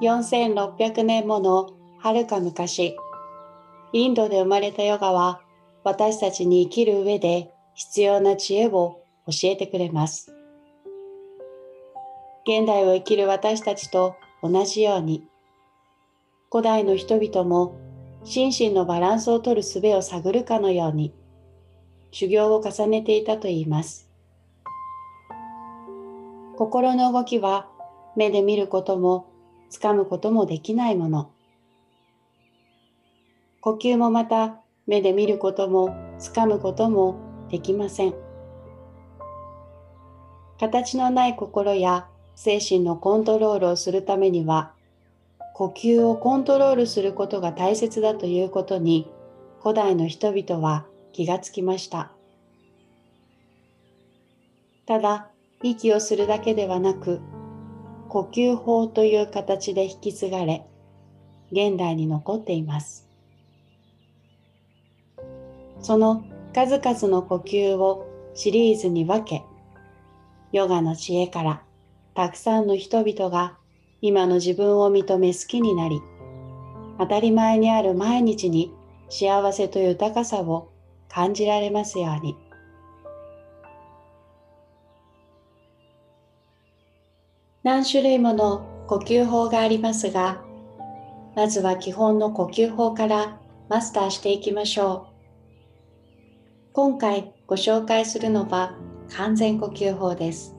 4600年ものはるか昔、インドで生まれたヨガは私たちに生きる上で必要な知恵を教えてくれます。現代を生きる私たちと同じように、古代の人々も心身のバランスを取る術を探るかのように、修行を重ねていたといいます。心の動きは目で見ることもつかむこともできないもの。呼吸もまた目で見ることもつかむこともできません。形のない心や精神のコントロールをするためには呼吸をコントロールすることが大切だということに古代の人々は気がつきました。ただ息をするだけではなく呼吸法という形で引き継がれ現代に残っています。その数々の呼吸をシリーズに分けヨガの知恵からたくさんの人々が今の自分を認め好きになり当たり前にある毎日に幸せと豊かさを感じられますように。何種類もの呼吸法がありますが、まずは基本の呼吸法からマスターしていきましょう。今回ご紹介するのは完全呼吸法です。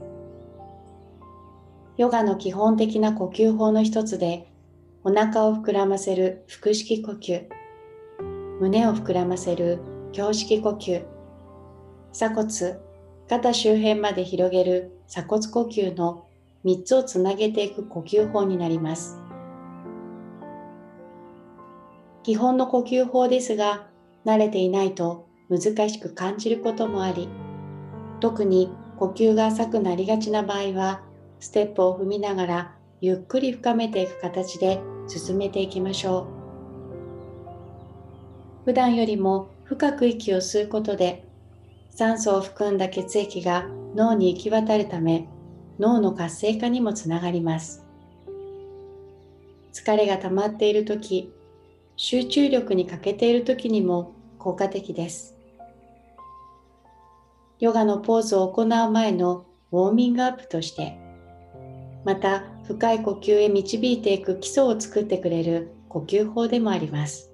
ヨガの基本的な呼吸法の一つで、お腹を膨らませる腹式呼吸、胸を膨らませる胸式呼吸、鎖骨、肩周辺まで広げる鎖骨呼吸の3つをつなげていく呼吸法になります。基本の呼吸法ですが、慣れていないと難しく感じることもあり、特に呼吸が浅くなりがちな場合は、ステップを踏みながらゆっくり深めていく形で進めていきましょう。普段よりも深く息を吸うことで酸素を含んだ血液が脳に行き渡るため脳の活性化にもつながります。疲れが溜まっている時、集中力に欠けている時にも効果的です。ヨガのポーズを行う前のウォーミングアップとして、また深い呼吸へ導いていく基礎を作ってくれる呼吸法でもあります。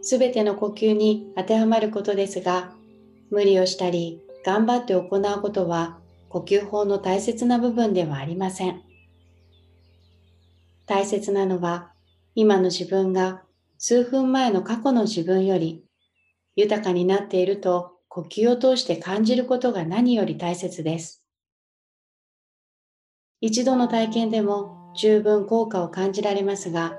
すべての呼吸に当てはまることですが、無理をしたり頑張って行うことは呼吸法の大切な部分ではありません。大切なのは今の自分が数分前の過去の自分より豊かになっていると呼吸を通して感じることが何より大切です。一度の体験でも十分効果を感じられますが、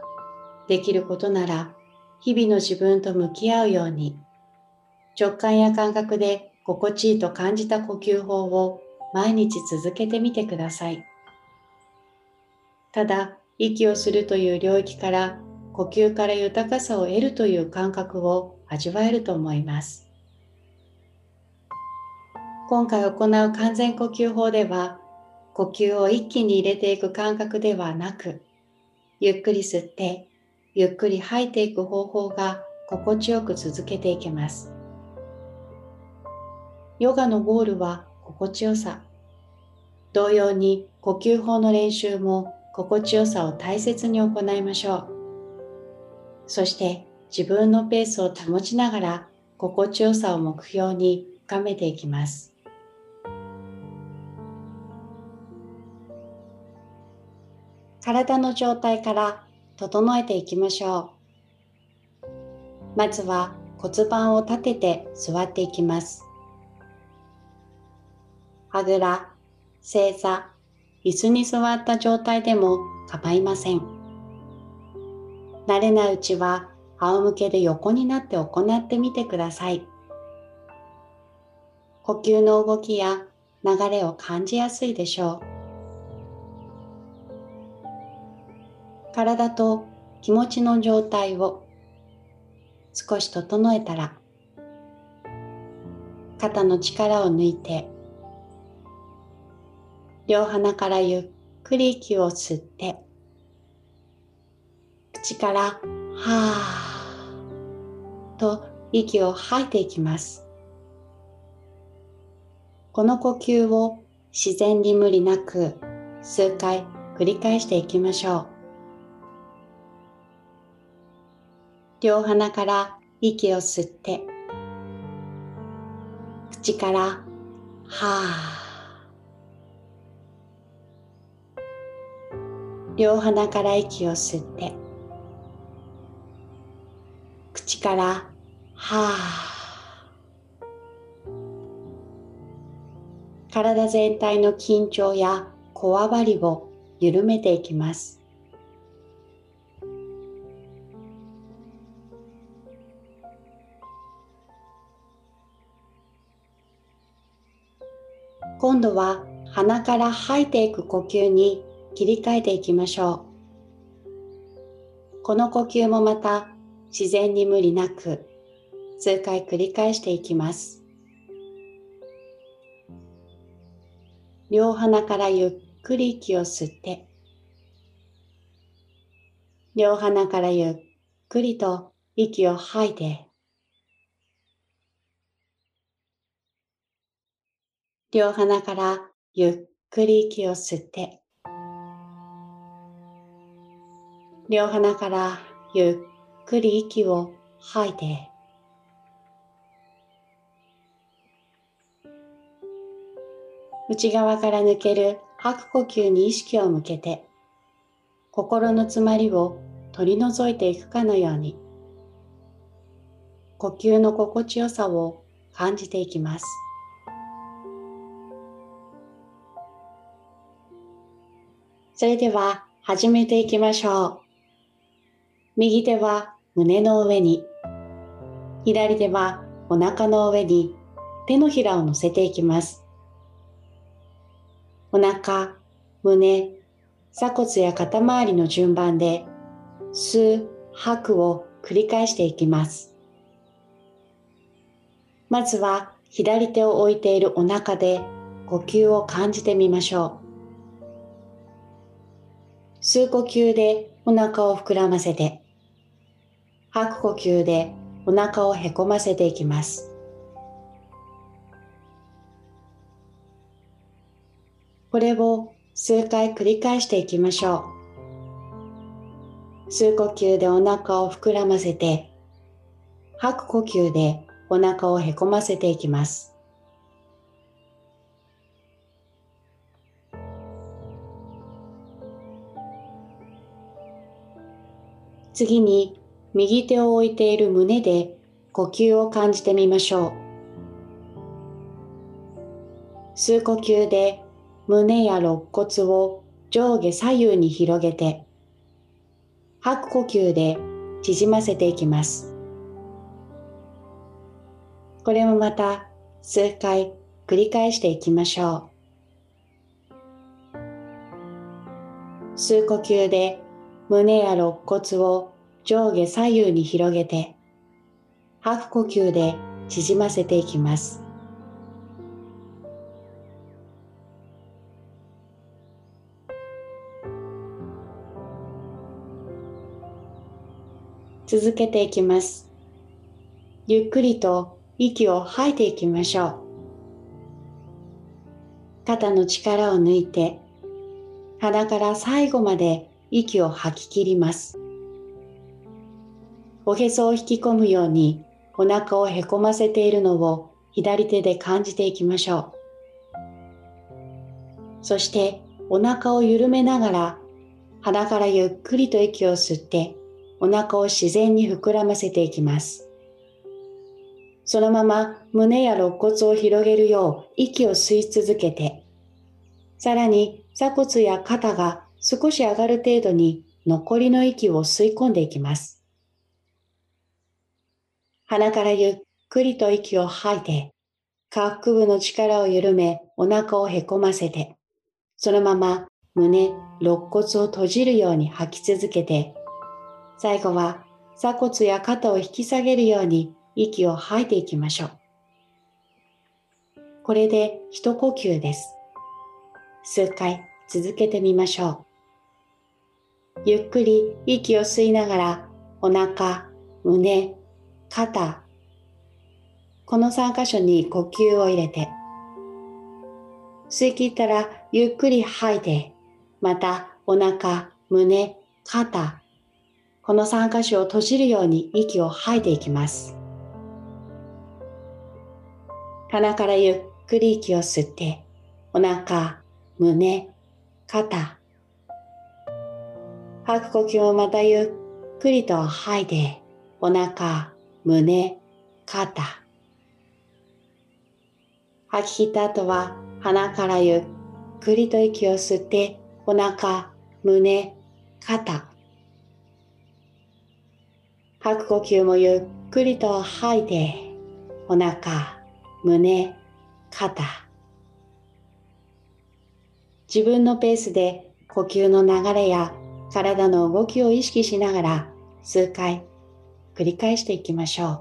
できることなら日々の自分と向き合うように直感や感覚で心地いいと感じた呼吸法を毎日続けてみてください。ただ、息をするという領域から呼吸から豊かさを得るという感覚を味わえると思います。今回行う完全呼吸法では、呼吸を一気に入れていく感覚ではなく、ゆっくり吸って、ゆっくり吐いていく方法が心地よく続けていけます。ヨガのゴールは心地よさ。同様に呼吸法の練習も心地よさを大切に行いましょう。そして自分のペースを保ちながら心地よさを目標に深めていきます。体の状態から整えていきましょう。まずは骨盤を立てて座っていきます。あぐら、正座、椅子に座った状態でも構いません。慣れないうちは仰向けで横になって行ってみてください。呼吸の動きや流れを感じやすいでしょう。体と気持ちの状態を少し整えたら肩の力を抜いて両鼻からゆっくり息を吸って、口からはーと息を吐いていきます。この呼吸を自然に無理なく数回繰り返していきましょう。両鼻から息を吸って、口からはー。両鼻から息を吸って、口からはー。体全体の緊張やこわばりを緩めていきます。今度は鼻から吐いていく呼吸に切り替えていきましょう。この呼吸もまた自然に無理なく数回繰り返していきます。両鼻からゆっくり息を吸って、両鼻からゆっくりと息を吐いて、両鼻からゆっくり息を吸って、両鼻からゆっくり息を吐いて、内側から抜ける吐く呼吸に意識を向けて、心の詰まりを取り除いていくかのように、呼吸の心地よさを感じていきます。それでは始めていきましょう。右手は胸の上に、左手はお腹の上に手のひらを乗せていきます。お腹、胸、鎖骨や肩周りの順番で吸う、吐くを繰り返していきます。まずは左手を置いているお腹で呼吸を感じてみましょう。吸う呼吸でお腹を膨らませて、吐く呼吸でお腹をへこませていきます。これを数回繰り返していきましょう。吸呼吸でお腹を膨らませて、吐く呼吸でお腹をへこませていきます。次に右手を置いている胸で呼吸を感じてみましょう。吸呼吸で胸や肋骨を上下左右に広げて、吐く呼吸で縮ませていきます。これもまた数回繰り返していきましょう。吸呼吸で胸や肋骨を上下左右に広げて、吐く呼吸で縮ませていきます。続けていきます。ゆっくりと息を吐いていきましょう。肩の力を抜いて、鼻から最後まで息を吐き切ります。おへそを引き込むようにお腹をへこませているのを左手で感じていきましょう。そしてお腹を緩めながら鼻からゆっくりと息を吸ってお腹を自然に膨らませていきます。そのまま胸や肋骨を広げるよう息を吸い続けて、さらに鎖骨や肩が少し上がる程度に残りの息を吸い込んでいきます。鼻からゆっくりと息を吐いて、下腹部の力を緩め、お腹をへこませて、そのまま胸、肋骨を閉じるように吐き続けて、最後は鎖骨や肩を引き下げるように息を吐いていきましょう。これで一呼吸です。数回続けてみましょう。ゆっくり息を吸いながらお腹、胸、肩、この3箇所に呼吸を入れて、吸い切ったらゆっくり吐いて、またお腹、胸、肩、この3箇所を閉じるように息を吐いていきます。鼻からゆっくり息を吸って、お腹、胸、肩。吐く呼吸をまたゆっくりと吐いて、お腹、胸、肩。吐き切った後は鼻からゆっくりと息を吸って、お腹、胸、肩。吐く呼吸もゆっくりと吐いて、お腹、胸、肩。自分のペースで呼吸の流れや体の動きを意識しながら数回繰り返していきましょう。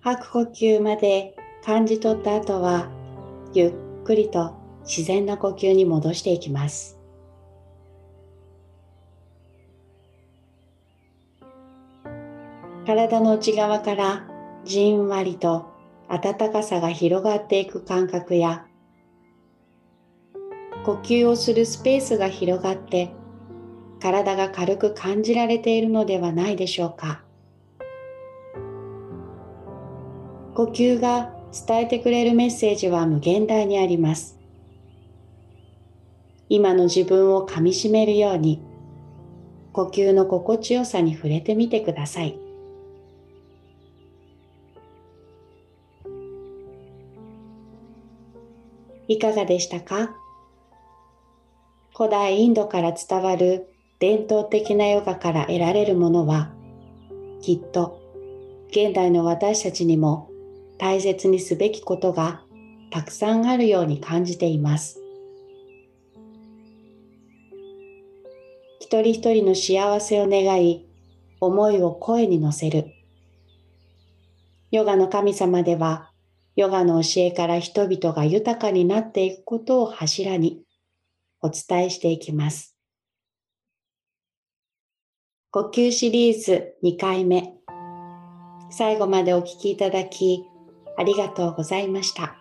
吐く呼吸まで感じ取った後はゆっくりと自然な呼吸に戻していきます。体の内側からじんわりと温かさが広がっていく感覚や呼吸をするスペースが広がって体が軽く感じられているのではないでしょうか。呼吸が伝えてくれるメッセージは無限大にあります。今の自分をかみしめるように呼吸の心地よさに触れてみてください。いかがでしたか？古代インドから伝わる伝統的なヨガから得られるものはきっと現代の私たちにも大切にすべきことがたくさんあるように感じています。一人一人の幸せを願い、思いを声に乗せる。ヨガの神様では、ヨガの教えから人々が豊かになっていくことを柱にお伝えしていきます。呼吸シリーズ2回目。最後までお聴きいただき、ありがとうございました。